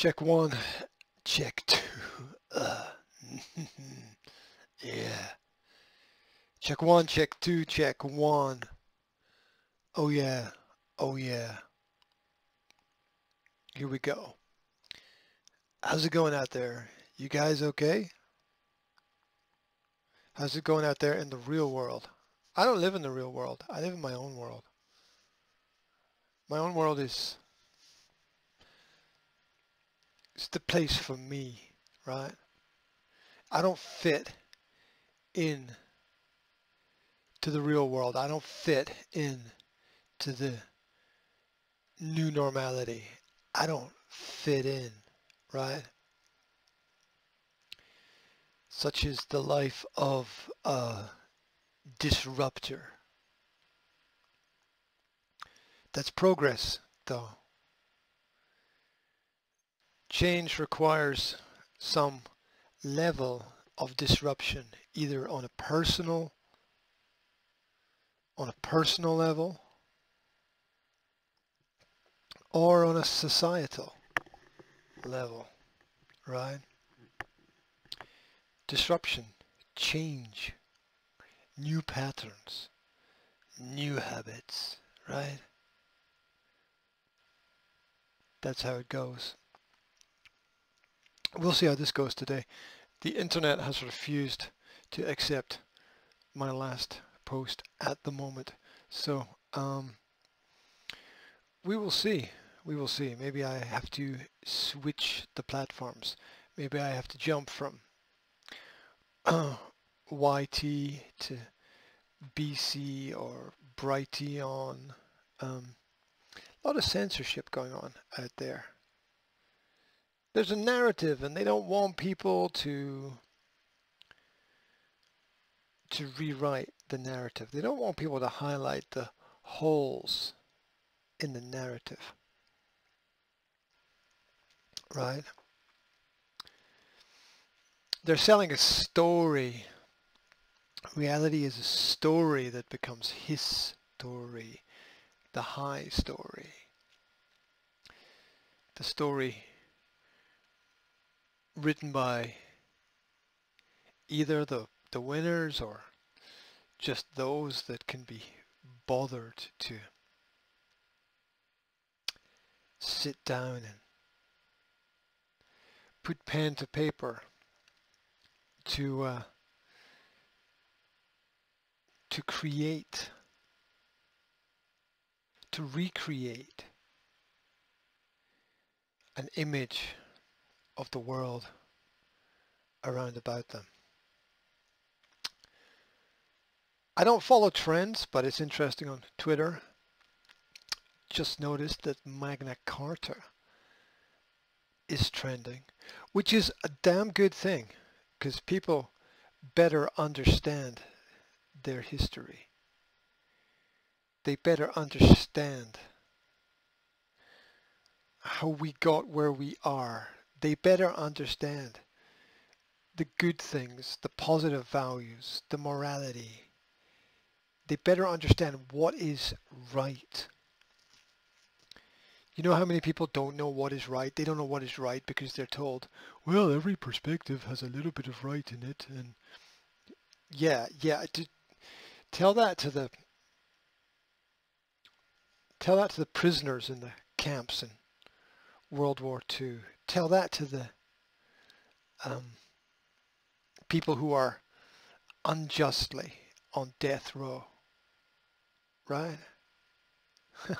Check one, check two. Uh, yeah. Check one, check two, check one. Oh yeah, oh yeah. Here we go. How's it going out there? You guys okay? How's it going out there in the real world? I don't live in the real world. I live in my own world. My own world is it's the place for me, right? I don't fit in to the real world. I don't fit in to the new normality. I don't fit in, right? Such is the life of a disruptor. That's progress, though. Change requires some level of disruption, either on a personal, on a personal level, or on a societal level, right? Disruption, change, new patterns, new habits, right? That's how it goes. We'll see how this goes today. The internet has refused to accept my last post at the moment. So um, we will see. We will see. Maybe I have to switch the platforms. Maybe I have to jump from YT to BC or Brighteon. Um, a lot of censorship going on out there. There's a narrative and they don't want people to to rewrite the narrative. They don't want people to highlight the holes in the narrative. Right? They're selling a story. Reality is a story that becomes his story the high story. The story written by either the, the winners or just those that can be bothered to sit down and put pen to paper to uh, to create to recreate an image of the world around about them. I don't follow trends, but it's interesting on Twitter. Just noticed that Magna Carta is trending, which is a damn good thing because people better understand their history they better understand how we got where we are. They better understand the good things, the positive values, the morality. They better understand what is right. You know how many people don't know what is right? They don't know what is right because they're told, well, every perspective has a little bit of right in it. And yeah, yeah, to tell that to the Tell that to the prisoners in the camps in World War II. Tell that to the um, people who are unjustly on death row. Right?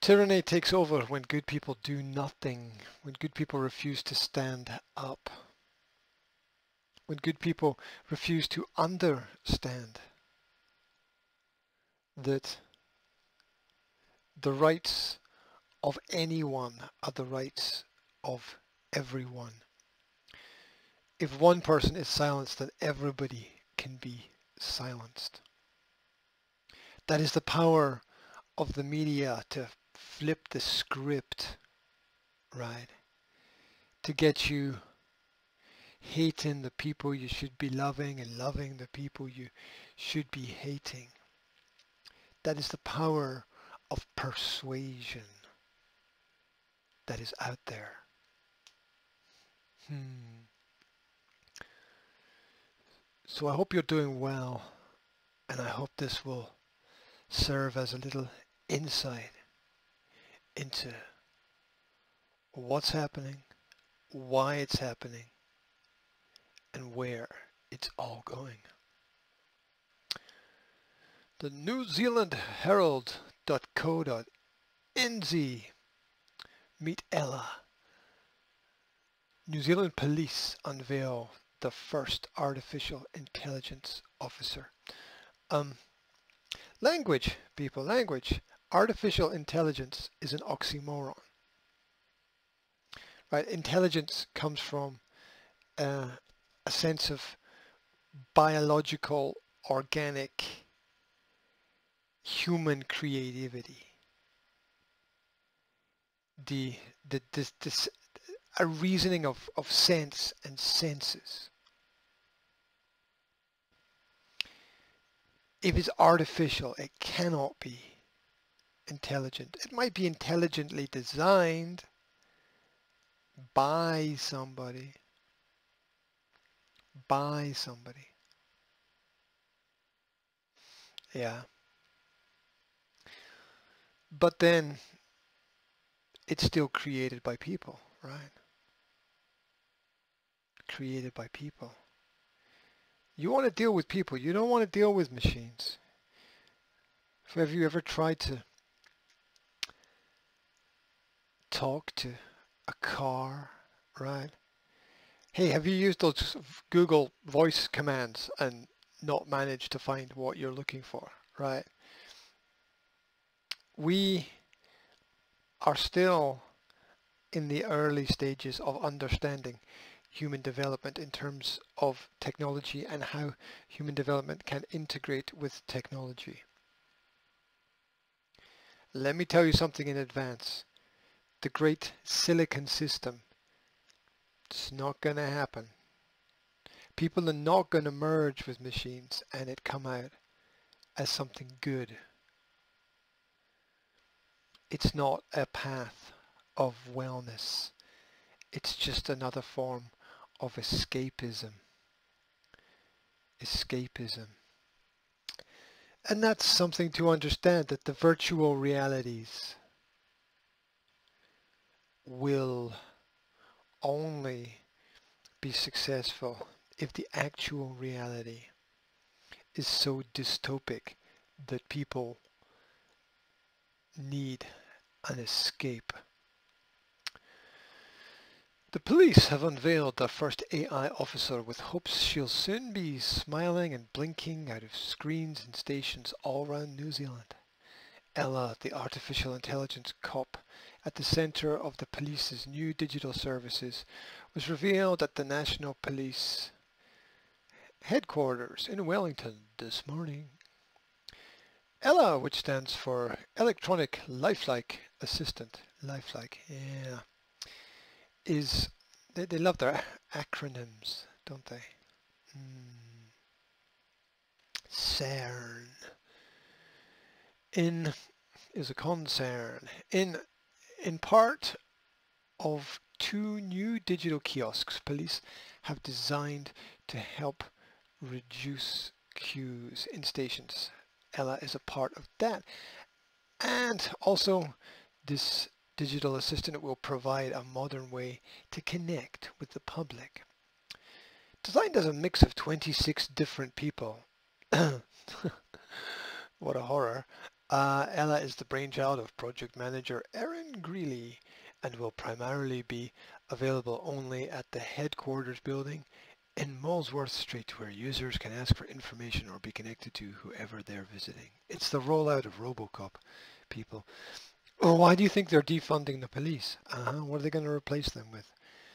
Tyranny takes over when good people do nothing, when good people refuse to stand up, when good people refuse to understand that the rights of anyone are the rights of everyone. If one person is silenced, then everybody can be silenced. That is the power of the media to flip the script, right? To get you hating the people you should be loving and loving the people you should be hating. That is the power of persuasion, that is out there. Hmm. So I hope you're doing well and I hope this will serve as a little insight into what's happening, why it's happening, and where it's all going. The New Zealand Herald.co.nz Meet Ella. New Zealand Police unveil the first artificial intelligence officer. Um, language, people, language. Artificial intelligence is an oxymoron. Right? Intelligence comes from uh, a sense of biological, organic, human creativity. The, the, this, this, a reasoning of, of sense and senses. if it's artificial, it cannot be intelligent. It might be intelligently designed by somebody. By somebody. Yeah. But then it's still created by people, right? Created by people. You want to deal with people. You don't want to deal with machines. Have you ever tried to talk to a car, right? Hey, have you used those Google voice commands and not managed to find what you're looking for, right? We are still in the early stages of understanding human development in terms of technology and how human development can integrate with technology. Let me tell you something in advance. The great silicon system, it's not going to happen. People are not going to merge with machines and it come out as something good. It's not a path of wellness. It's just another form of escapism. Escapism. And that's something to understand that the virtual realities will only be successful if the actual reality is so dystopic that people need an escape. The police have unveiled their first AI officer with hopes she'll soon be smiling and blinking out of screens and stations all around New Zealand. Ella, the artificial intelligence cop at the centre of the police's new digital services, was revealed at the National Police headquarters in Wellington this morning. Ella, which stands for Electronic Lifelike Assistant. Lifelike, yeah is they, they love their acronyms, don't they? Mm. CERN. In is a concern. In in part of two new digital kiosks police have designed to help reduce queues in stations. Ella is a part of that. And also this digital assistant will provide a modern way to connect with the public. Designed as a mix of 26 different people. what a horror. Uh, Ella is the brainchild of project manager Erin Greeley and will primarily be available only at the headquarters building in Molesworth Street where users can ask for information or be connected to whoever they're visiting. It's the rollout of Robocop, people. Well, why do you think they're defunding the police? Uh-huh. What are they going to replace them with?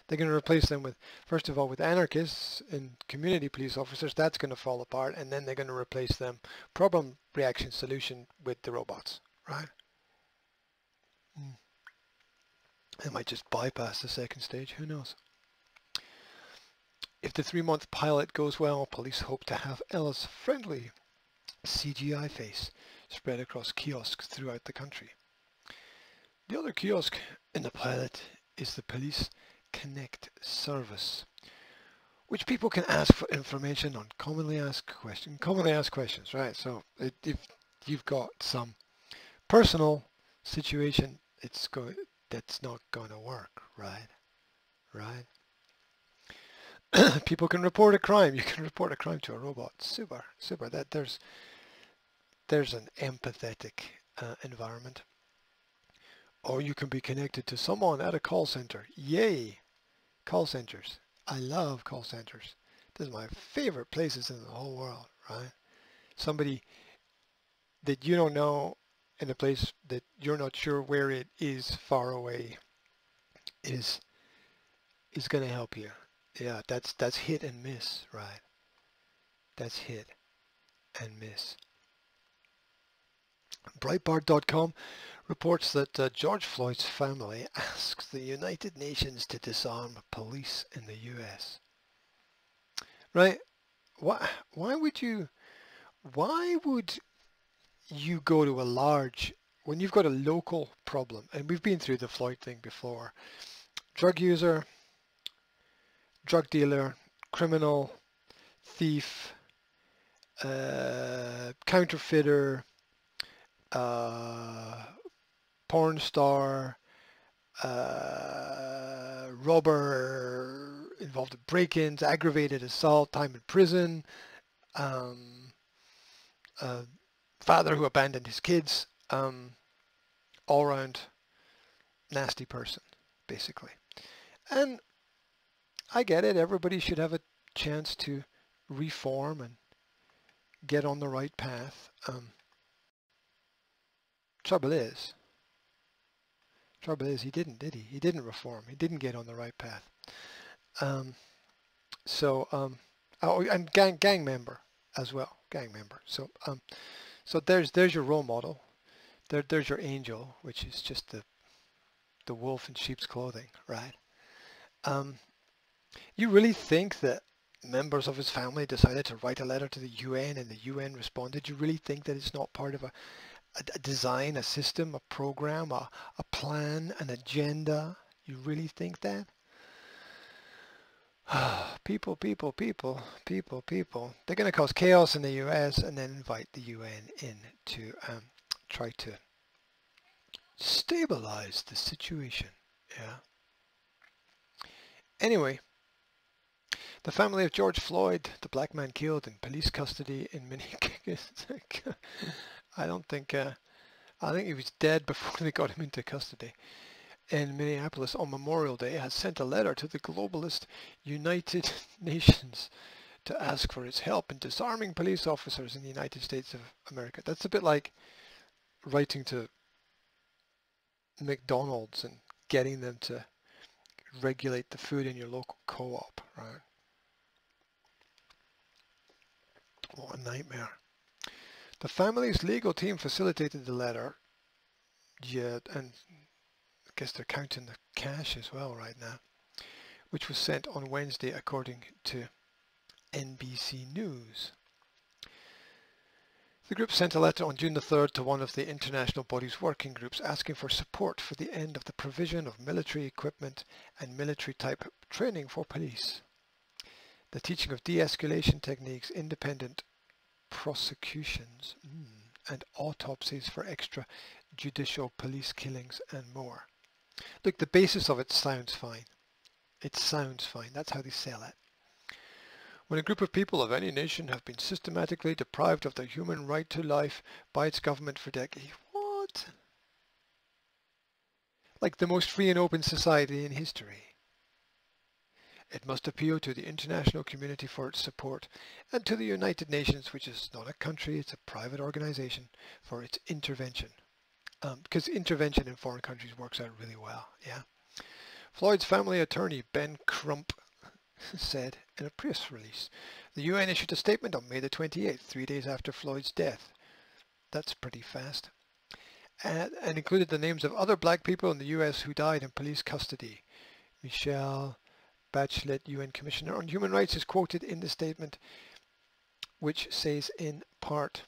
They're going to replace them with, first of all, with anarchists and community police officers. That's going to fall apart. And then they're going to replace them, problem reaction solution, with the robots, right? Hmm. They might just bypass the second stage. Who knows? If the three-month pilot goes well, police hope to have Ella's friendly CGI face spread across kiosks throughout the country. The other kiosk in the pilot is the Police Connect service, which people can ask for information on commonly asked questions. Commonly asked questions, right? So if you've got some personal situation, it's go that's not going to work, right? Right? people can report a crime. You can report a crime to a robot. Super, super. That there's there's an empathetic uh, environment. Or you can be connected to someone at a call center. Yay! Call centers. I love call centers. This is my favorite places in the whole world, right? Somebody that you don't know in a place that you're not sure where it is far away is is going to help you. Yeah, that's that's hit and miss, right? That's hit and miss. Breitbart.com reports that uh, George Floyd's family asks the United Nations to disarm police in the US. Right? Why, why would you, why would you go to a large, when you've got a local problem, and we've been through the Floyd thing before, drug user, drug dealer, criminal, thief, uh, counterfeiter, uh, porn star, uh, robber involved in break-ins, aggravated assault, time in prison, um, father who abandoned his kids, um, all-round nasty person, basically. And I get it. Everybody should have a chance to reform and get on the right path. Um, trouble is, trouble is he didn't, did he? He didn't reform. He didn't get on the right path. Um, so, um, oh, and gang gang member as well, gang member. So, um, so there's there's your role model. There there's your angel, which is just the the wolf in sheep's clothing, right? Um, you really think that members of his family decided to write a letter to the UN and the UN responded? You really think that it's not part of a, a design, a system, a program, a, a plan, an agenda? You really think that? people, people, people, people, people. They're going to cause chaos in the US and then invite the UN in to um, try to stabilize the situation. Yeah. Anyway, the family of George Floyd, the black man killed in police custody in Minneapolis. I don't think, uh, I think he was dead before they got him into custody. In Minneapolis on Memorial Day has sent a letter to the globalist United Nations to ask for its help in disarming police officers in the United States of America. That's a bit like writing to McDonald's and getting them to regulate the food in your local co-op, right? What a nightmare. The family's legal team facilitated the letter. Yeah, and I guess they're counting the cash as well right now, which was sent on Wednesday according to NBC News. The group sent a letter on June the 3rd to one of the international body's working groups asking for support for the end of the provision of military equipment and military type training for police. The teaching of de-escalation techniques, independent prosecutions mm, and autopsies for extra judicial police killings and more. Look, the basis of it sounds fine. It sounds fine. That's how they sell it. When a group of people of any nation have been systematically deprived of their human right to life by its government for decades. What? Like the most free and open society in history. It must appeal to the international community for its support and to the United Nations, which is not a country, it's a private organization, for its intervention. Um, because intervention in foreign countries works out really well, yeah. Floyd's family attorney, Ben Crump, said in a press release, the UN issued a statement on May the 28th, three days after Floyd's death. That's pretty fast. And, and included the names of other black people in the US who died in police custody. Michelle Bachelet, UN Commissioner on Human Rights, is quoted in the statement, which says in part,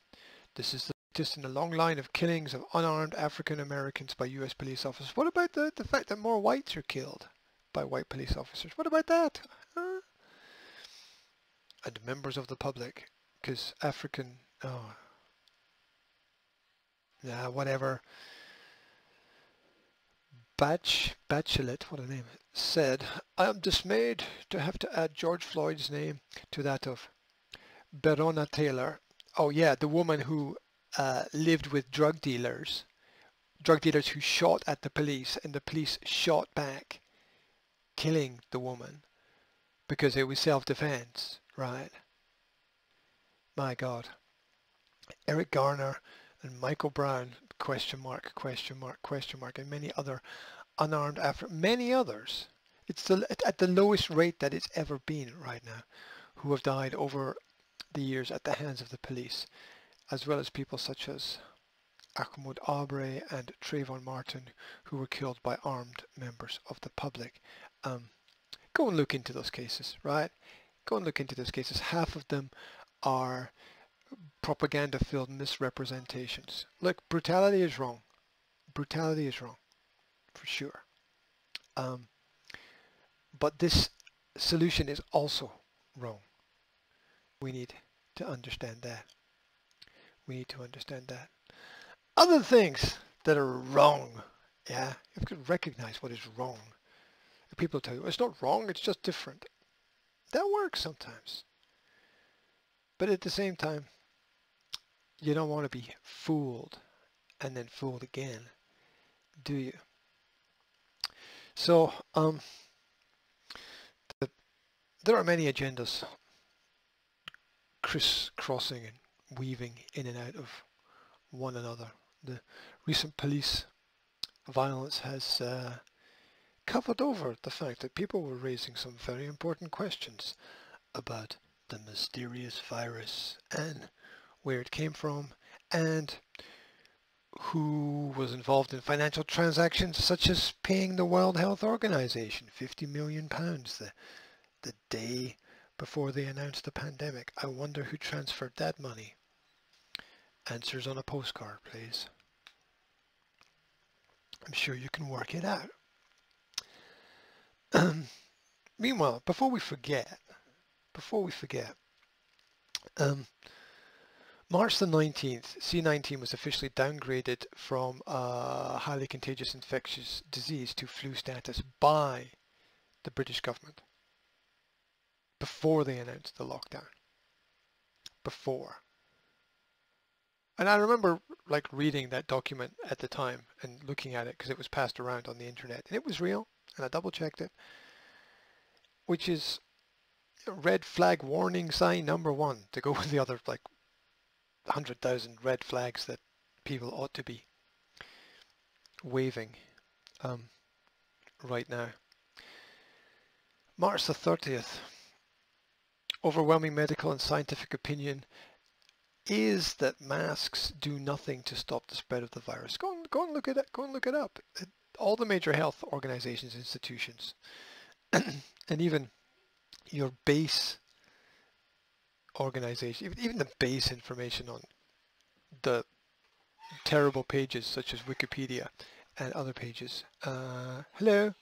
this is the latest in a long line of killings of unarmed African Americans by US police officers. What about the, the fact that more whites are killed by white police officers? What about that? Huh? And members of the public, because African, oh, yeah, whatever. Batch, Bachelet, what a name, said, I am dismayed to have to add George Floyd's name to that of Breonna Taylor. Oh yeah, the woman who uh, lived with drug dealers, drug dealers who shot at the police and the police shot back, killing the woman because it was self-defense, right? My God. Eric Garner and Michael Brown, question mark, question mark, question mark, and many other unarmed Afri many others. It's the, at the lowest rate that it's ever been right now, who have died over the years at the hands of the police, as well as people such as Ahmaud Arbery and Trayvon Martin, who were killed by armed members of the public. Um, go and look into those cases, right? Go and look into those cases. Half of them are propaganda-filled misrepresentations. Look, brutality is wrong. Brutality is wrong, for sure. Um, but this solution is also wrong. We need to understand that. We need to understand that. Other things that are wrong, yeah, you have to recognize what is wrong. People tell you, it's not wrong, it's just different. That works sometimes. But at the same time, you don't want to be fooled and then fooled again, do you? So, um, the, there are many agendas crisscrossing and weaving in and out of one another. The recent police violence has uh, covered over the fact that people were raising some very important questions about the mysterious virus and where it came from and who was involved in financial transactions such as paying the World Health Organization 50 million pounds the, the day before they announced the pandemic. I wonder who transferred that money. Answers on a postcard, please. I'm sure you can work it out. Meanwhile, before we forget, before we forget, um, March the 19th, C19 was officially downgraded from a highly contagious infectious disease to flu status by the British government before they announced the lockdown. Before. And I remember like reading that document at the time and looking at it because it was passed around on the internet and it was real and I double checked it, which is red flag warning sign number one to go with the other like 100,000 red flags that people ought to be waving um, right now. March the 30th, overwhelming medical and scientific opinion is that masks do nothing to stop the spread of the virus. Go and, go and look it up. Go and look it up. All the major health organizations, institutions, and even your base organization, even the base information on the terrible pages such as Wikipedia and other pages. Uh, hello,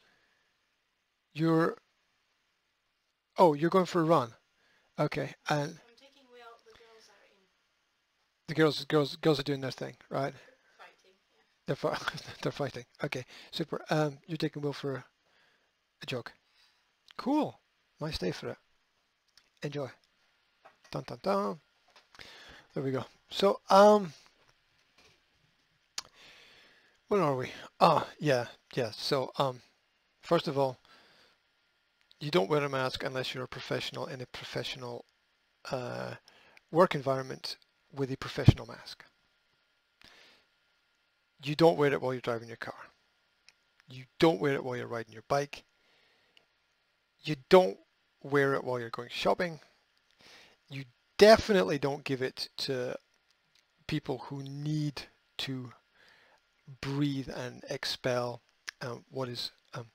you're, oh, you're going for a run. Okay, and the girls, girls, girls are doing their thing, right? Fighting, yeah. They're, fi they're fighting. Okay, super. Um, you're taking Will for a, a jog. Cool. Nice day for it. Enjoy. Dun dun dun. There we go. So, um, where are we? Ah, yeah, yeah. So, um, first of all, you don't wear a mask unless you're a professional in a professional uh, work environment with a professional mask. You don't wear it while you're driving your car. You don't wear it while you're riding your bike. You don't wear it while you're going shopping. You definitely don't give it to people who need to breathe and expel um, what is um,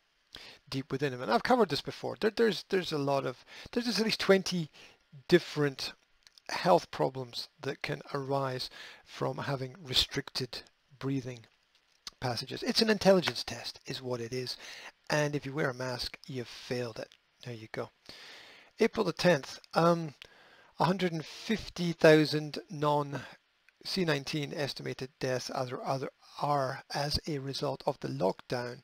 deep within them. And I've covered this before. There, there's there's a lot of there's at least 20 different health problems that can arise from having restricted breathing passages. It's an intelligence test is what it is. And if you wear a mask, you've failed it. There you go. April the 10th, um, 150,000 non-C19 estimated deaths as, are as a result of the lockdown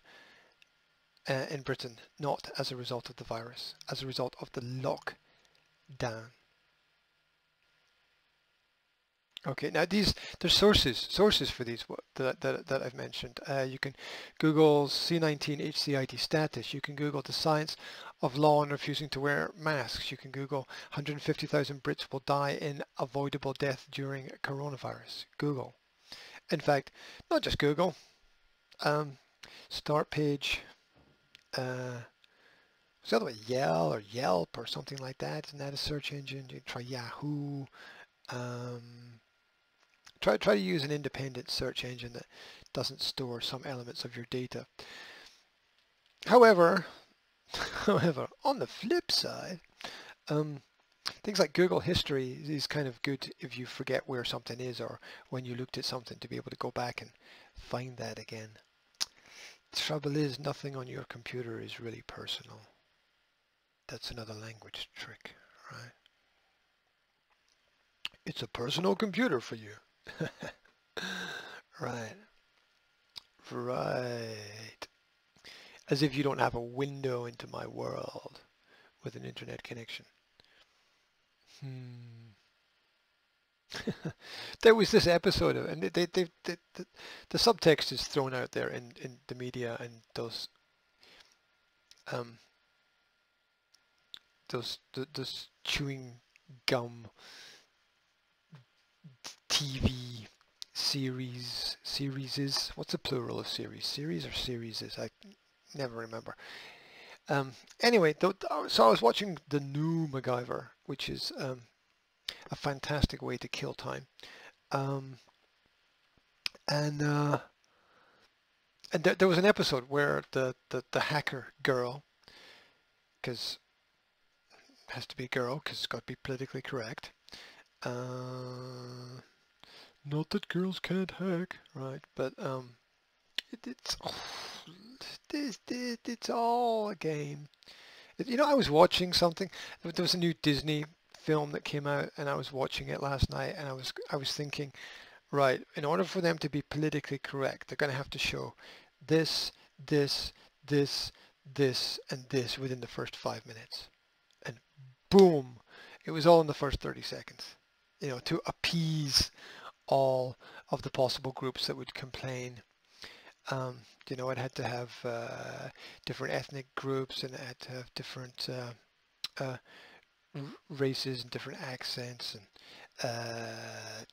uh, in Britain, not as a result of the virus, as a result of the lockdown. Okay, now these there's sources sources for these that that, that I've mentioned. Uh, you can Google C19 HCID status. You can Google the science of law and refusing to wear masks. You can Google 150,000 Brits will die in avoidable death during coronavirus. Google. In fact, not just Google. Um, start page. Uh, the other way? Yell or Yelp or something like that. Isn't that a search engine? You try Yahoo. Um, Try, try to use an independent search engine that doesn't store some elements of your data. However, however, on the flip side, um, things like Google History is kind of good if you forget where something is or when you looked at something to be able to go back and find that again. Trouble is, nothing on your computer is really personal. That's another language trick, right? It's a personal computer for you. right. Right. As if you don't have a window into my world with an internet connection. Hmm. there was this episode of, and they, they, they, the, the subtext is thrown out there in, in the media and those um, those those chewing gum TV series, series what's the plural of series? Series or series is, I never remember. Um, anyway, th so I was watching the new MacGyver, which is um, a fantastic way to kill time. Um, and uh, and there, there was an episode where the, the, the hacker girl, because has to be a girl because it's got to be politically correct, uh, not that girls can't hack, right? But um, it, it's oh, it, it, it's all a game. You know, I was watching something. There was a new Disney film that came out, and I was watching it last night, and I was I was thinking, right, in order for them to be politically correct, they're going to have to show this, this, this, this, and this within the first five minutes, and boom, it was all in the first 30 seconds. You know, to appease all of the possible groups that would complain. Um, you know, it had to have uh, different ethnic groups and it had to have different uh, uh, races and different accents and uh,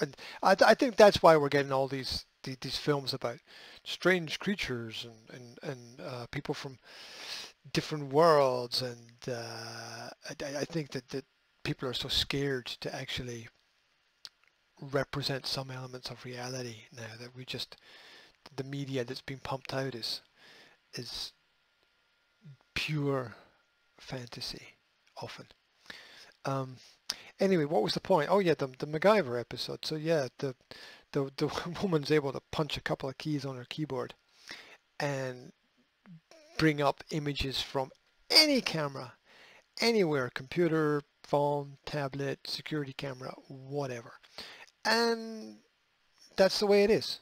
and I, I think that's why we're getting all these these films about strange creatures and and, and uh, people from different worlds and uh, I, I think that, that people are so scared to actually represent some elements of reality now that we just the media that's being pumped out is is pure fantasy often. Um, anyway, what was the point? Oh yeah, the the MacGyver episode. So yeah, the the the woman's able to punch a couple of keys on her keyboard and bring up images from any camera, anywhere, computer, phone, tablet, security camera, whatever. And that's the way it is.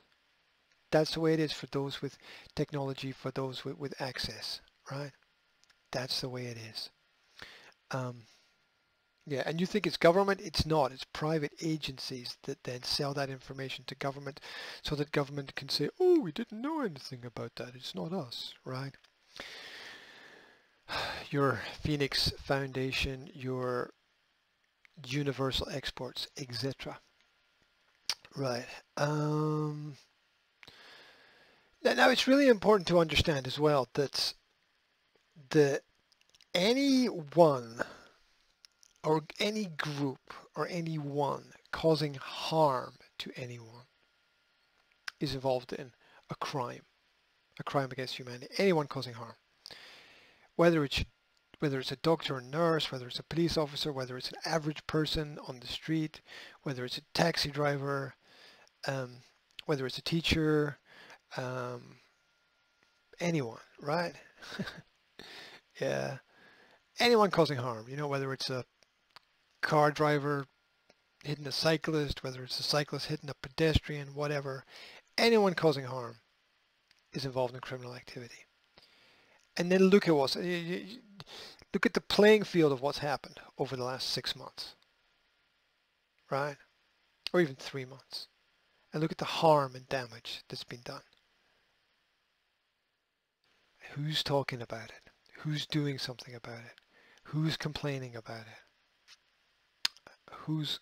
That's the way it is for those with technology, for those with, with access, right? That's the way it is. Um, yeah, and you think it's government? It's not. It's private agencies that then sell that information to government so that government can say, oh, we didn't know anything about that. It's not us, right? Your Phoenix Foundation, your Universal Exports, etc. Right. Um, now it's really important to understand as well that the any one or any group or any one causing harm to anyone is involved in a crime, a crime against humanity. Anyone causing harm, whether it's whether it's a doctor or nurse, whether it's a police officer, whether it's an average person on the street, whether it's a taxi driver, um, whether it's a teacher, um, anyone, right? yeah, anyone causing harm, you know, whether it's a car driver hitting a cyclist, whether it's a cyclist hitting a pedestrian, whatever, anyone causing harm is involved in criminal activity. And then look at what's, look at the playing field of what's happened over the last six months, right? Or even three months. And look at the harm and damage that's been done. Who's talking about it? Who's doing something about it? Who's complaining about it? Who's,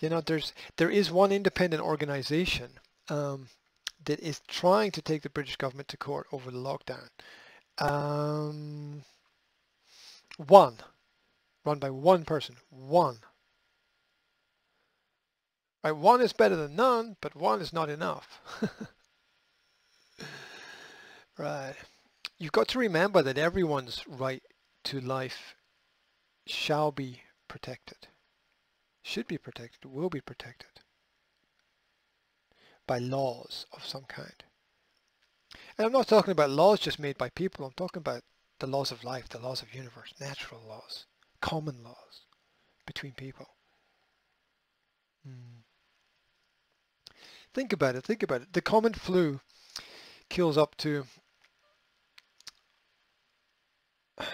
you know, there's, there is one independent organization um, that is trying to take the British government to court over the lockdown. Um, one, run by one person, one. Right, one is better than none, but one is not enough. right. You've got to remember that everyone's right to life shall be protected, should be protected, will be protected by laws of some kind. And I'm not talking about laws just made by people, I'm talking about the laws of life, the laws of universe, natural laws, common laws between people. Hmm. Think about it, think about it. The common flu kills up to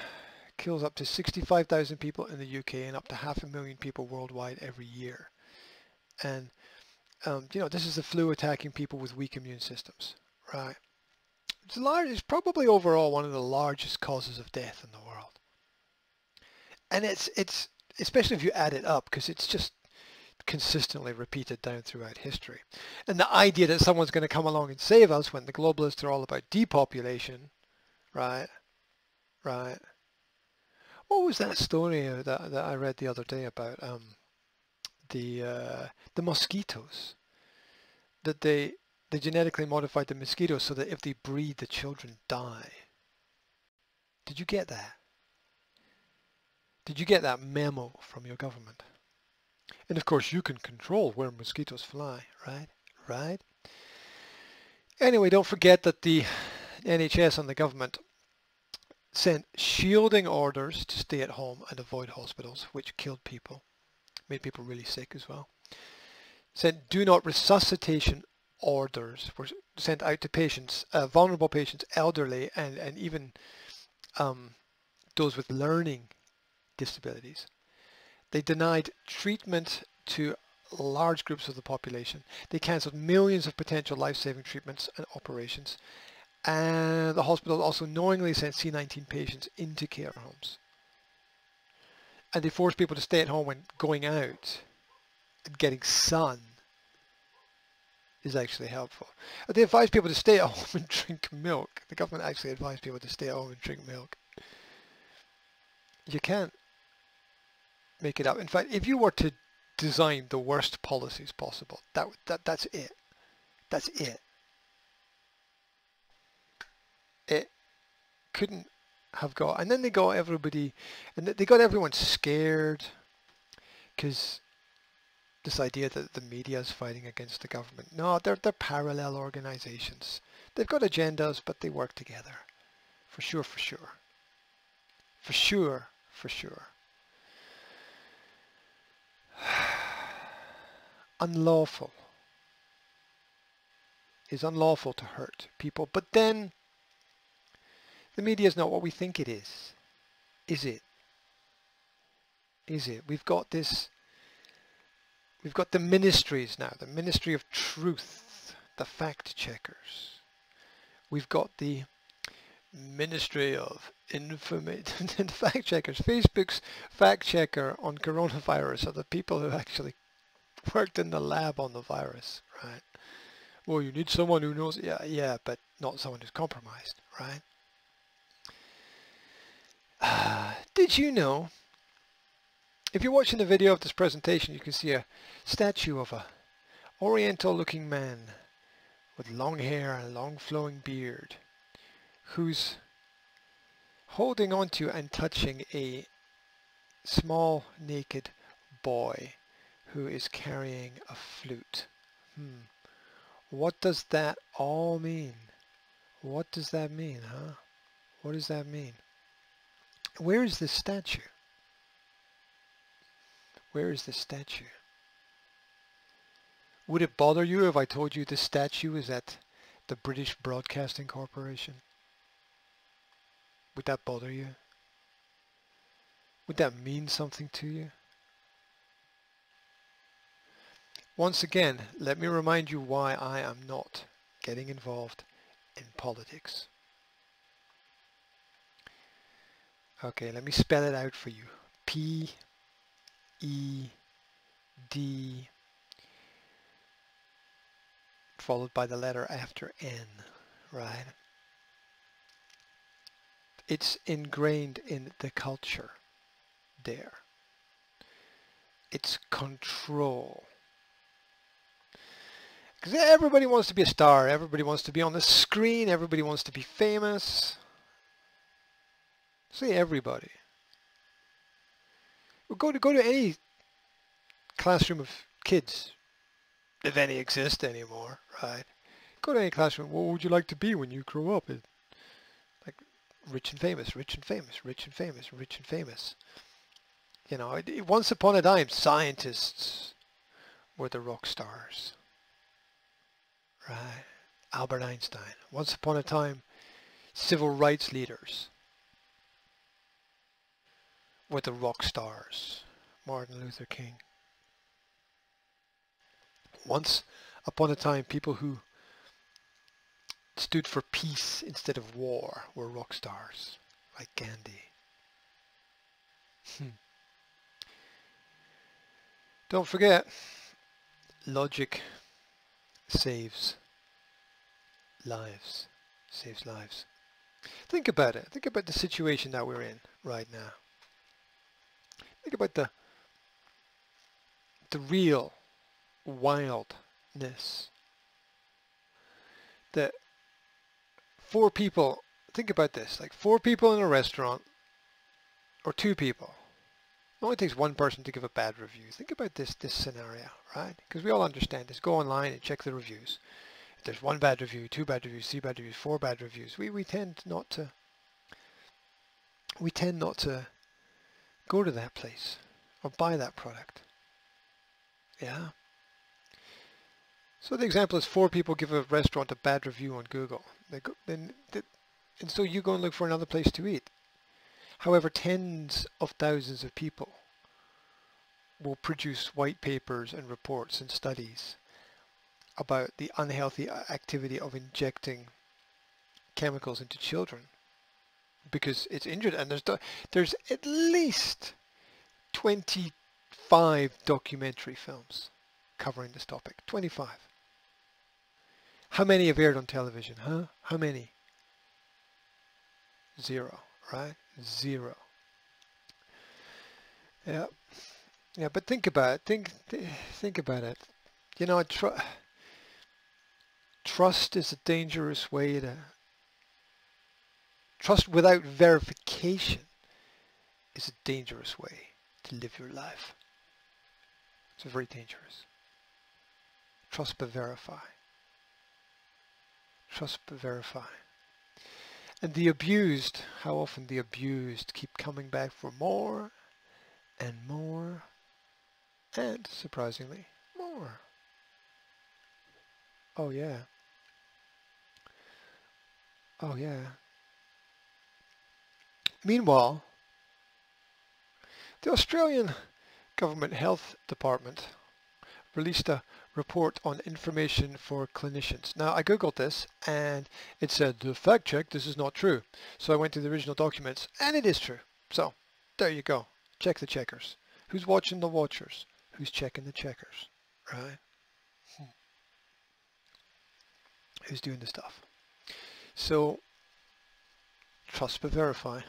kills up to 65,000 people in the UK and up to half a million people worldwide every year. And um, you know, this is the flu attacking people with weak immune systems, right? It's, large, it's probably overall one of the largest causes of death in the world. And it's, it's especially if you add it up, because it's just consistently repeated down throughout history. And the idea that someone's going to come along and save us when the globalists are all about depopulation, right, right. What was that story that, that I read the other day about um, the uh, the mosquitoes that they they genetically modified the mosquitoes so that if they breed the children die. Did you get that? Did you get that memo from your government? And of course you can control where mosquitoes fly, right? Right? Anyway, don't forget that the NHS and the government sent shielding orders to stay at home and avoid hospitals, which killed people made people really sick as well. Sent do not resuscitation orders were sent out to patients, uh, vulnerable patients, elderly, and, and even um, those with learning disabilities. They denied treatment to large groups of the population. They cancelled millions of potential life-saving treatments and operations. And the hospital also knowingly sent C19 patients into care homes and they forced people to stay at home when going out and getting sun is actually helpful. They advise people to stay at home and drink milk. The government actually advised people to stay at home and drink milk. You can't make it up. In fact, if you were to design the worst policies possible, that, that that's it. That's it. It couldn't have got, and then they got everybody, and they got everyone scared because this idea that the media is fighting against the government. No, they're, they're parallel organizations. They've got agendas, but they work together. For sure, for sure. For sure, for sure. unlawful. Is unlawful to hurt people. But then the media is not what we think it is. Is it? Is it? We've got this, we've got the ministries now, the Ministry of Truth, the fact checkers. We've got the Ministry of Information and Fact Checkers. Facebook's fact checker on coronavirus are the people who actually worked in the lab on the virus, right? Well, you need someone who knows, yeah, yeah, but not someone who's compromised, right? Did you know, if you're watching the video of this presentation, you can see a statue of a oriental looking man with long hair and a long flowing beard who's holding onto and touching a small naked boy who is carrying a flute. Hmm. What does that all mean? What does that mean, huh? What does that mean? Where is this statue? Where is this statue? Would it bother you if I told you this statue is at the British Broadcasting Corporation? Would that bother you? Would that mean something to you? Once again, let me remind you why I am not getting involved in politics. Okay, let me spell it out for you. P E D followed by the letter after N, right? It's ingrained in the culture there. It's control. Because everybody wants to be a star. Everybody wants to be on the screen. Everybody wants to be famous. See everybody. Go to go to any classroom of kids, if any exist anymore, right? Go to any classroom. What would you like to be when you grow up? It, like rich and famous, rich and famous, rich and famous, rich and famous. You know, it, once upon a time, scientists were the rock stars. Right. Albert Einstein. Once upon a time, civil rights leaders were the rock stars. Martin Luther King. Once upon a time, people who stood for peace instead of war were rock stars, like Gandhi. Hmm. Don't forget, logic saves lives. Saves lives. Think about it. Think about the situation that we're in right now. Think about the the real wildness. That four people, think about this, like four people in a restaurant, or two people, it only takes one person to give a bad review. Think about this this scenario, right? Because we all understand this. Go online and check the reviews. If there's one bad review, two bad reviews, three bad reviews, four bad reviews, we, we tend not to we tend not to go to that place or buy that product. Yeah. So the example is four people give a restaurant a bad review on Google. They go, and so you go and look for another place to eat. However, tens of thousands of people will produce white papers and reports and studies about the unhealthy activity of injecting chemicals into children because it's injured and there's there's at least 25 documentary films covering this topic 25 how many have aired on television huh how many zero right zero. Yeah, yeah, but think about it. Think, think about it. You know, tr trust is a dangerous way to. Trust without verification is a dangerous way to live your life. It's very dangerous. Trust but verify. Trust but verify. And the abused, how often the abused keep coming back for more and more and, surprisingly, more. Oh yeah. Oh yeah. Meanwhile, the Australian Government Health Department released a report on information for clinicians. Now I googled this and it said the fact check this is not true. So I went to the original documents and it is true. So there you go. Check the checkers. Who's watching the watchers? Who's checking the checkers? Right? Hmm. Who's doing the stuff? So trust but verify.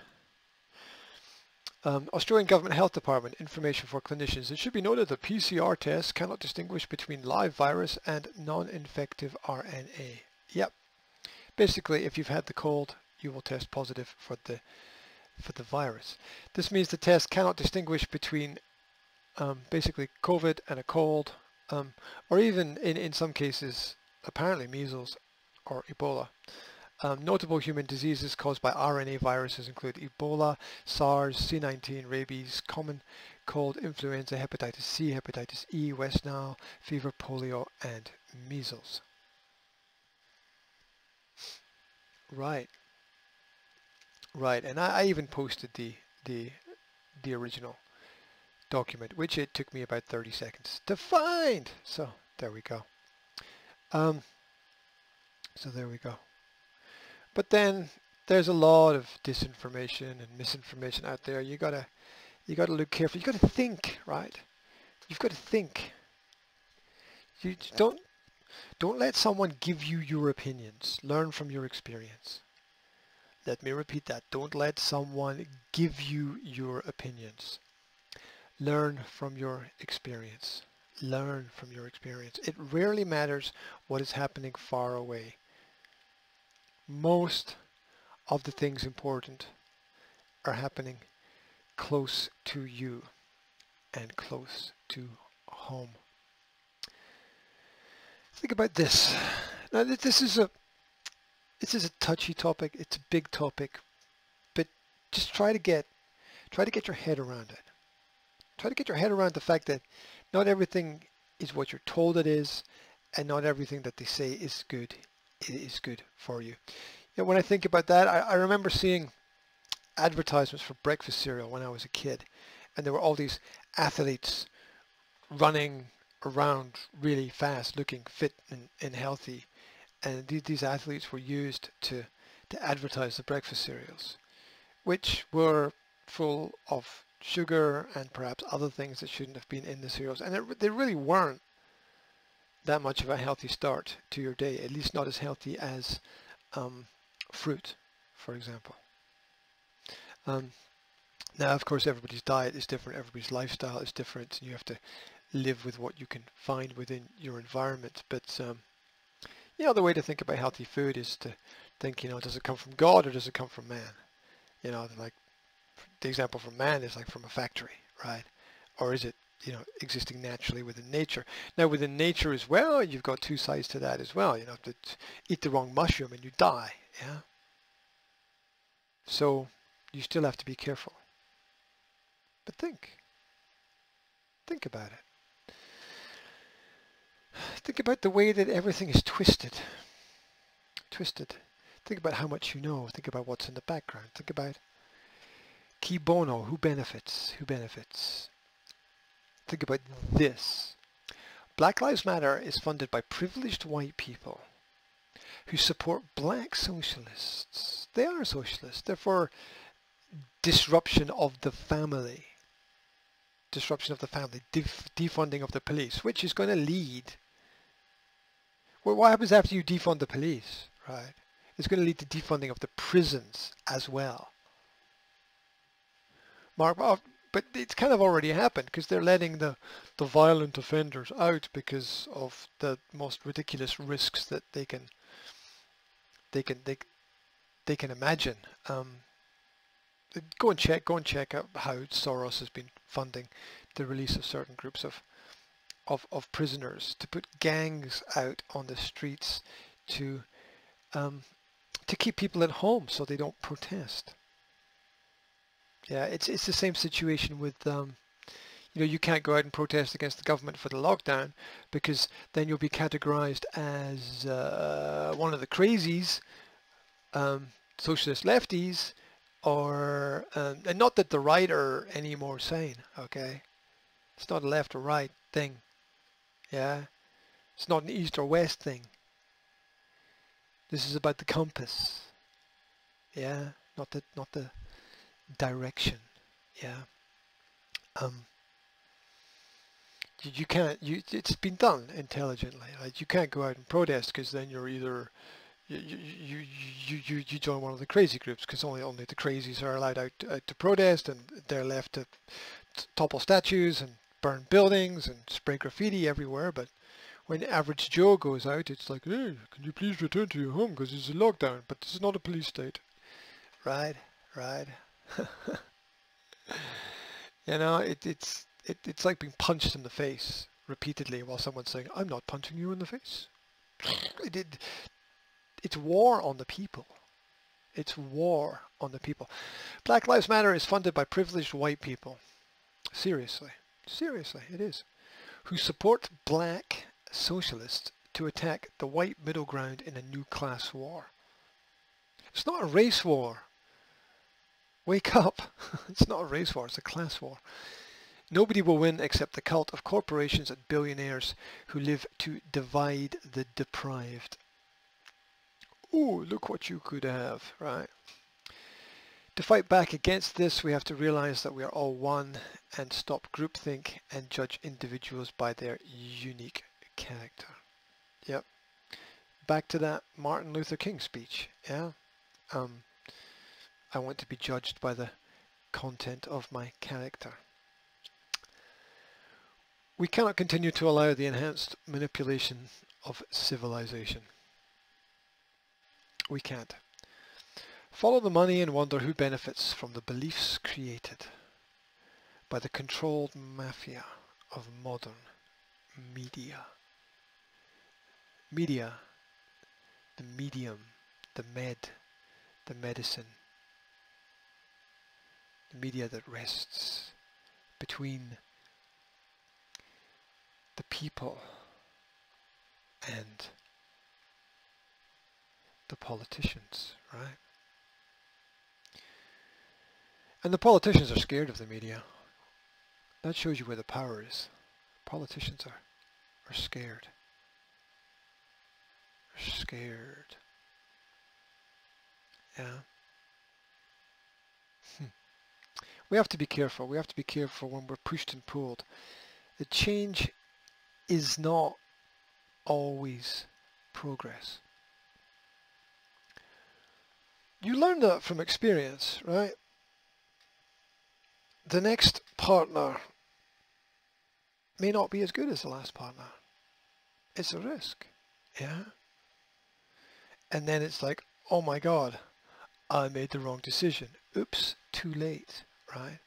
Um, Australian Government Health Department information for clinicians. It should be noted that PCR tests cannot distinguish between live virus and non-infective RNA. Yep. Basically, if you've had the cold, you will test positive for the for the virus. This means the test cannot distinguish between um, basically COVID and a cold, um, or even in, in some cases, apparently measles or Ebola. Um, notable human diseases caused by RNA viruses include Ebola, SARS, C19, rabies, common cold, influenza, hepatitis C, hepatitis E, West Nile, fever, polio, and measles. Right. Right, and I, I even posted the, the, the original document, which it took me about 30 seconds to find. So there we go. Um, so there we go. But then there's a lot of disinformation and misinformation out there. You gotta you gotta look carefully. You gotta think, right? You've got to think. You don't don't let someone give you your opinions. Learn from your experience. Let me repeat that. Don't let someone give you your opinions. Learn from your experience. Learn from your experience. It rarely matters what is happening far away most of the things important are happening close to you and close to home. Think about this. Now this is a this is a touchy topic. It's a big topic, but just try to get try to get your head around it. Try to get your head around the fact that not everything is what you're told it is, and not everything that they say is good it is good for you. know, when I think about that, I, I remember seeing advertisements for breakfast cereal when I was a kid, and there were all these athletes running around really fast, looking fit and, and healthy, and these, these athletes were used to to advertise the breakfast cereals, which were full of sugar and perhaps other things that shouldn't have been in the cereals, and they really weren't that much of a healthy start to your day, at least not as healthy as um, fruit, for example. Um, now, of course, everybody's diet is different, everybody's lifestyle is different, and you have to live with what you can find within your environment. But, um, you know, the way to think about healthy food is to think, you know, does it come from God or does it come from man? You know, like the example from man is like from a factory, right? Or is it you know, existing naturally within nature. Now within nature as well, you've got two sides to that as well. You know, to eat the wrong mushroom and you die, yeah? So you still have to be careful. But think. Think about it. Think about the way that everything is twisted. Twisted. Think about how much you know. Think about what's in the background. Think about cui bono, who benefits, who benefits. Think about this. Black Lives Matter is funded by privileged white people who support black socialists. They are socialists. They're for disruption of the family. Disruption of the family. Def defunding of the police, which is going to lead... Well, what happens after you defund the police, right? It's going to lead to defunding of the prisons as well. Mark, but it's kind of already happened because they're letting the the violent offenders out because of the most ridiculous risks that they can they can they they can imagine. Um, go and check go and check out how Soros has been funding the release of certain groups of of of prisoners to put gangs out on the streets to um, to keep people at home so they don't protest. Yeah, it's it's the same situation with um, you know you can't go out and protest against the government for the lockdown because then you'll be categorized as uh, one of the crazies, um, socialist lefties, or um, and not that the right are any more sane. Okay, it's not a left or right thing. Yeah, it's not an east or west thing. This is about the compass. Yeah, not the not the direction. Yeah. Um, you, you can't. You it's been done intelligently. Like you can't go out and protest because then you're either you, you you you you join one of the crazy groups because only only the crazies are allowed out, to protest and they're left to topple statues and burn buildings and spray graffiti everywhere. But when average Joe goes out, it's like, hey, can you please return to your home because it's a lockdown? But this is not a police state, right? Right? you know, it, it's it, it's like being punched in the face repeatedly while someone's saying, "I'm not punching you in the face." It, it, it's war on the people. It's war on the people. Black Lives Matter is funded by privileged white people. Seriously. Seriously, it is. Who support black socialists to attack the white middle ground in a new class war. It's not a race war. Wake up. it's not a race war, it's a class war. Nobody will win except the cult of corporations and billionaires who live to divide the deprived. Ooh, look what you could have, right? To fight back against this, we have to realize that we are all one and stop groupthink and judge individuals by their unique character. Yep. Back to that Martin Luther King speech, yeah? Um, I want to be judged by the content of my character. We cannot continue to allow the enhanced manipulation of civilization. We can't. Follow the money and wonder who benefits from the beliefs created by the controlled mafia of modern media. Media, the medium, the med, the medicine, the media that rests between the people and the politicians, right? And the politicians are scared of the media. That shows you where the power is. Politicians are, are scared. Are scared. Yeah. Hmm. We have to be careful. We have to be careful when we're pushed and pulled. The change is not always progress. You learn that from experience, right? The next partner may not be as good as the last partner. It's a risk, yeah? And then it's like, oh my God, I made the wrong decision. Oops, too late, right?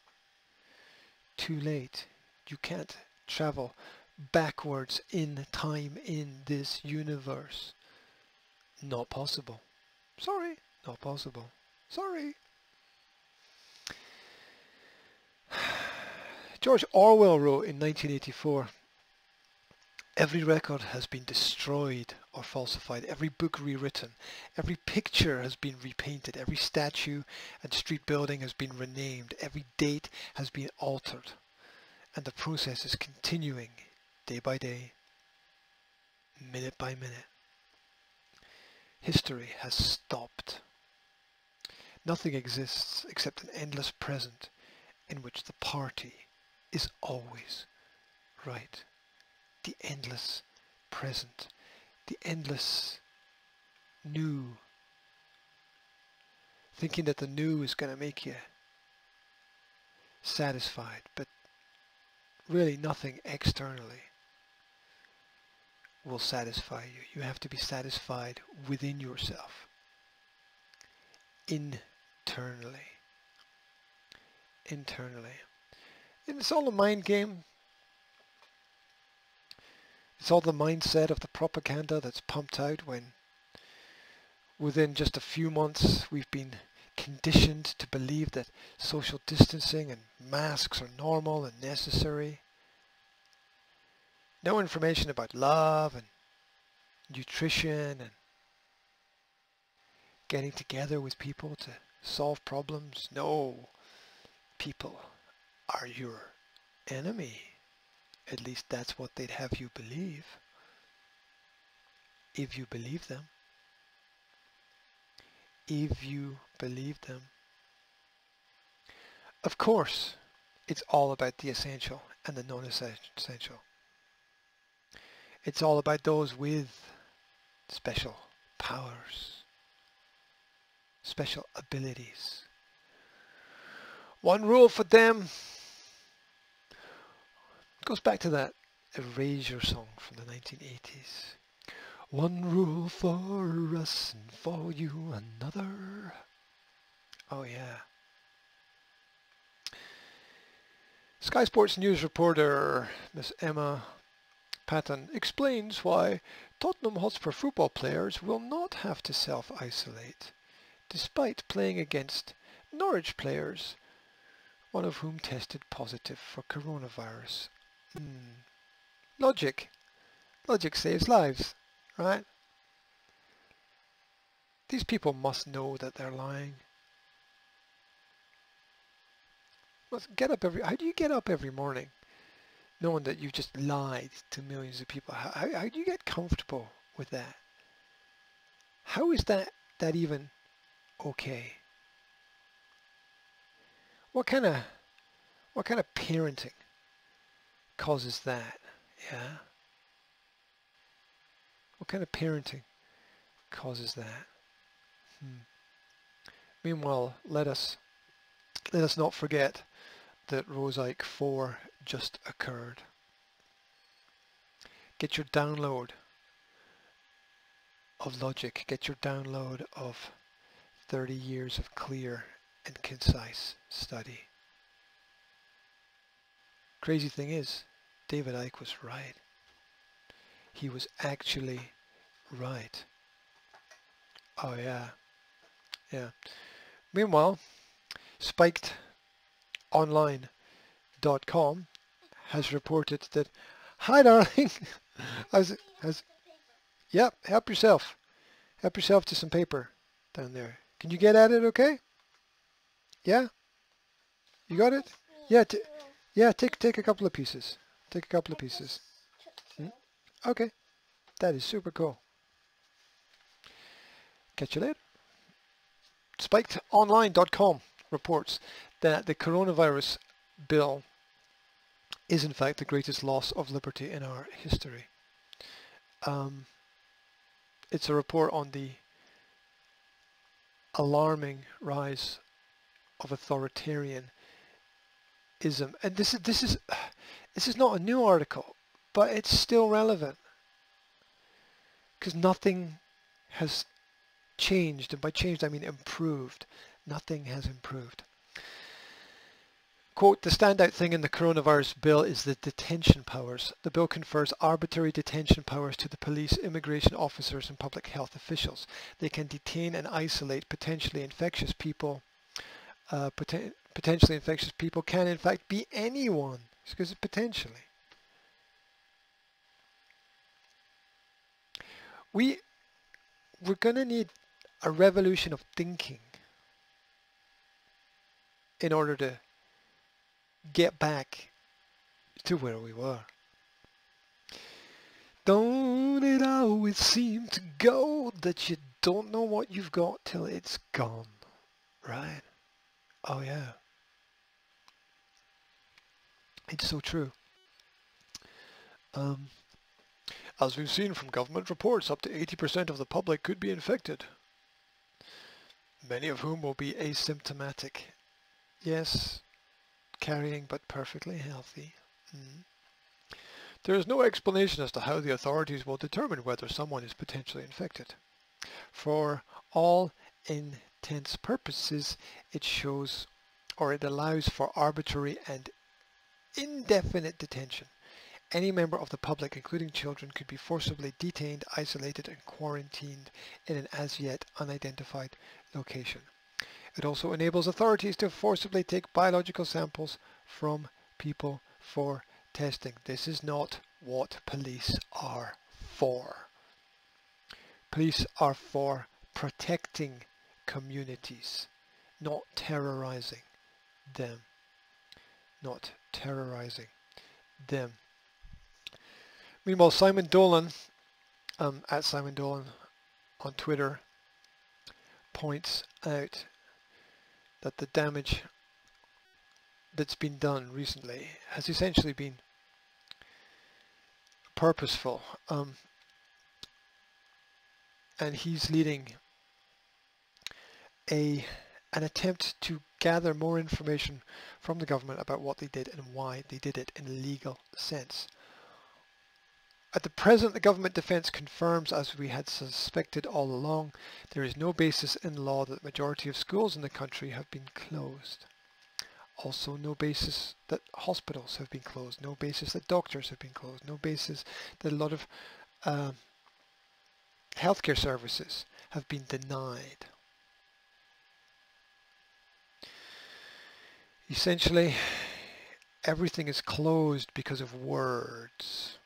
Too late. You can't travel backwards in time in this universe. Not possible. Sorry, not possible. Sorry. George Orwell wrote in 1984, Every record has been destroyed or falsified, every book rewritten, every picture has been repainted, every statue and street building has been renamed, every date has been altered, and the process is continuing day by day, minute by minute. History has stopped. Nothing exists except an endless present in which the party is always right. The endless present, the endless new. Thinking that the new is going to make you satisfied, but really nothing externally will satisfy you. You have to be satisfied within yourself, internally. Internally. And it's all a mind game. It's all the mindset of the propaganda that's pumped out when within just a few months we've been conditioned to believe that social distancing and masks are normal and necessary no information about love and nutrition and getting together with people to solve problems. No, people are your enemy. At least that's what they'd have you believe. If you believe them. If you believe them. Of course, it's all about the essential and the non-essential. It's all about those with special powers, special abilities. One rule for them goes back to that Erasure song from the 1980s. One rule for us and for you another. Oh yeah. Sky Sports News reporter Miss Emma Patton explains why Tottenham Hotspur football players will not have to self-isolate, despite playing against Norwich players, one of whom tested positive for coronavirus. Hmm. Logic. Logic saves lives, right? These people must know that they're lying. Must get up every. How do you get up every morning, knowing that you've just lied to millions of people? How, how, how do you get comfortable with that? How is that that even okay? What kind of what kind of parenting causes that? Yeah. What kind of parenting causes that? Hmm. Meanwhile, let us let us not forget that Rose Roseike 4 just occurred. Get your download of logic. Get your download of 30 years of clear and concise study. Crazy thing is, David Icke was right. He was actually right. Oh yeah. Yeah. Meanwhile, spikedonline.com has reported that, hi darling, how's, yep, yeah, help yourself. Help yourself to some paper down there. Can you get at it okay? Yeah? You got it? Yeah, yeah, take, take a couple of pieces. Take a couple of pieces. Hmm? Okay. That is super cool. Catch you later. SpikedOnline.com reports that the coronavirus bill is in fact the greatest loss of liberty in our history. Um, it's a report on the alarming rise of authoritarianism. And this is this is this is not a new article, but it's still relevant because nothing has changed, and by changed I mean improved. Nothing has improved. Quote, the standout thing in the coronavirus bill is the detention powers. The bill confers arbitrary detention powers to the police, immigration officers and public health officials. They can detain and isolate potentially infectious people. Uh, poten potentially infectious people can in fact be anyone because potentially. We, we're going to need a revolution of thinking in order to get back to where we were. Don't it always seem to go that you don't know what you've got till it's gone, right? Oh yeah. It's so true. Um, as we've seen from government reports, up to 80% of the public could be infected, many of whom will be asymptomatic. Yes, carrying but perfectly healthy. Mm. There is no explanation as to how the authorities will determine whether someone is potentially infected. For all intents purposes, it shows or it allows for arbitrary and indefinite detention. Any member of the public, including children, could be forcibly detained, isolated and quarantined in an as yet unidentified location. It also enables authorities to forcibly take biological samples from people for testing. This is not what police are for. Police are for protecting communities, not terrorizing them. Not terrorizing them. Meanwhile, Simon Dolan, um, at Simon Dolan on Twitter, points out that the damage that's been done recently has essentially been purposeful. Um, and he's leading a an attempt to gather more information from the government about what they did and why they did it in a legal sense. At the present, the government defence confirms, as we had suspected all along, there is no basis in law that the majority of schools in the country have been closed. Also no basis that hospitals have been closed, no basis that doctors have been closed, no basis that a lot of uh, healthcare services have been denied. Essentially, everything is closed because of words.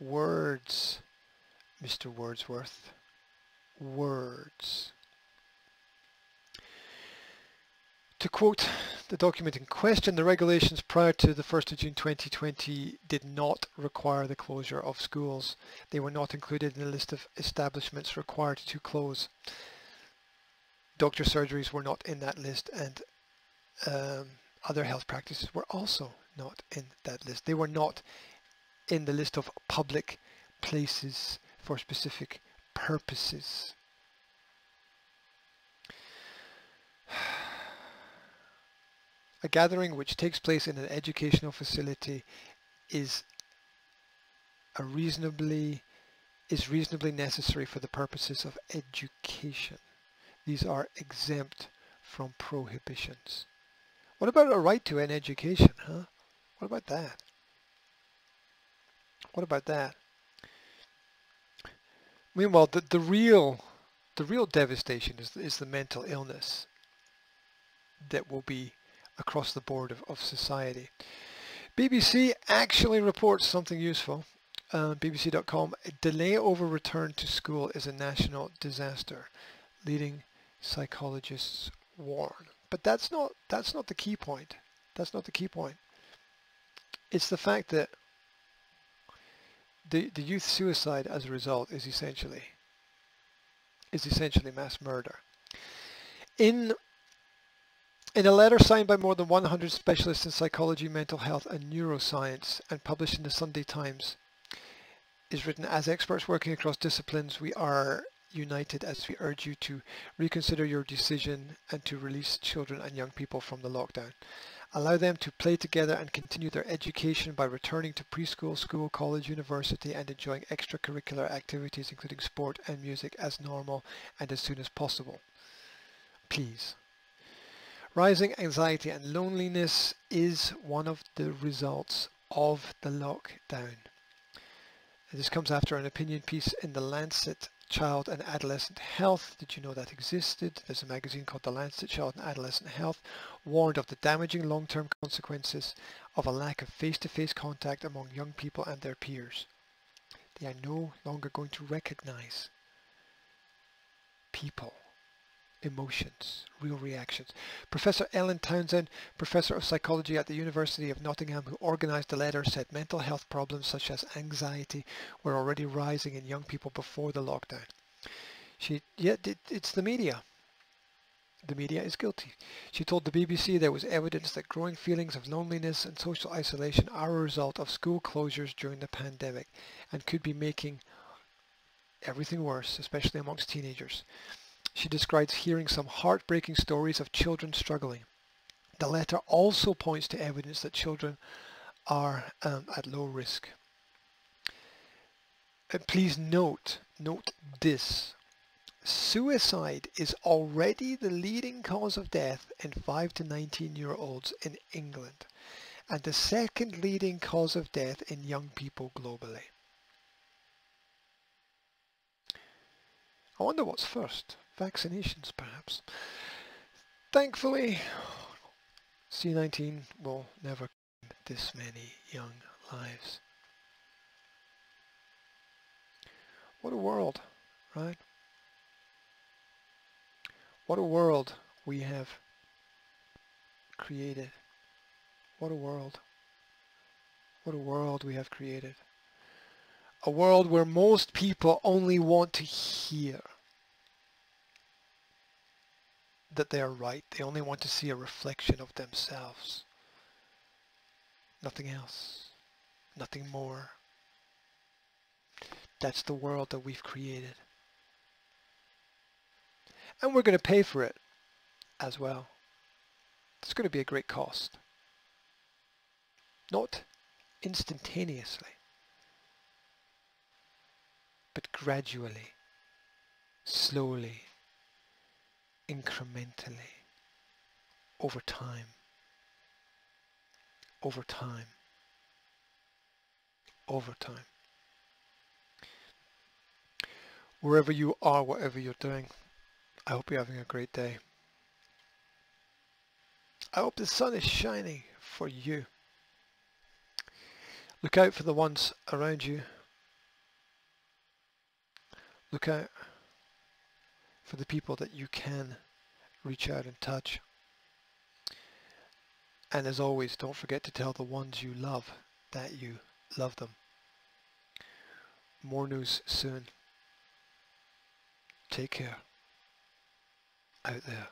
Words, Mr. Wordsworth. Words. To quote the document in question, the regulations prior to the 1st of June 2020 did not require the closure of schools. They were not included in the list of establishments required to close. Doctor surgeries were not in that list and um, other health practices were also not in that list. They were not in the list of public places for specific purposes. A gathering which takes place in an educational facility is a reasonably is reasonably necessary for the purposes of education. These are exempt from prohibitions. What about a right to an education, huh? What about that? What about that? Meanwhile, the, the real the real devastation is, is the mental illness that will be across the board of, of society. BBC actually reports something useful. Uh, BBC.com, delay over return to school is a national disaster, leading psychologists warn. But that's not that's not the key point. That's not the key point. It's the fact that the the youth suicide as a result is essentially is essentially mass murder. In in a letter signed by more than 100 specialists in psychology, mental health and neuroscience and published in the Sunday Times is written as experts working across disciplines we are united as we urge you to reconsider your decision and to release children and young people from the lockdown. Allow them to play together and continue their education by returning to preschool, school, college, university and enjoying extracurricular activities including sport and music as normal and as soon as possible. Please. Rising anxiety and loneliness is one of the results of the lockdown. This comes after an opinion piece in the Lancet Child and Adolescent Health. Did you know that existed? There's a magazine called The Lancet Child and Adolescent Health, warned of the damaging long-term consequences of a lack of face-to-face -face contact among young people and their peers. They are no longer going to recognize people emotions, real reactions. Professor Ellen Townsend, Professor of Psychology at the University of Nottingham, who organized the letter, said mental health problems such as anxiety were already rising in young people before the lockdown. She, yet it, it's the media. The media is guilty. She told the BBC there was evidence that growing feelings of loneliness and social isolation are a result of school closures during the pandemic and could be making everything worse, especially amongst teenagers. She describes hearing some heartbreaking stories of children struggling. The letter also points to evidence that children are um, at low risk. And please note, note this. Suicide is already the leading cause of death in 5 to 19 year olds in England and the second leading cause of death in young people globally. I wonder what's first vaccinations perhaps. Thankfully, C19 will never this many young lives. What a world, right? What a world we have created. What a world. What a world we have created. A world where most people only want to hear that they are right. They only want to see a reflection of themselves. Nothing else. Nothing more. That's the world that we've created. And we're going to pay for it as well. It's going to be a great cost. Not instantaneously, but gradually, slowly, incrementally. over time. Over time. Over time. Wherever you are, whatever you're doing, I hope you're having a great day. I hope the sun is shining for you. Look out for the ones around you. Look out for the people that you can reach out and touch. And as always, don't forget to tell the ones you love that you love them. More news soon. Take care out there.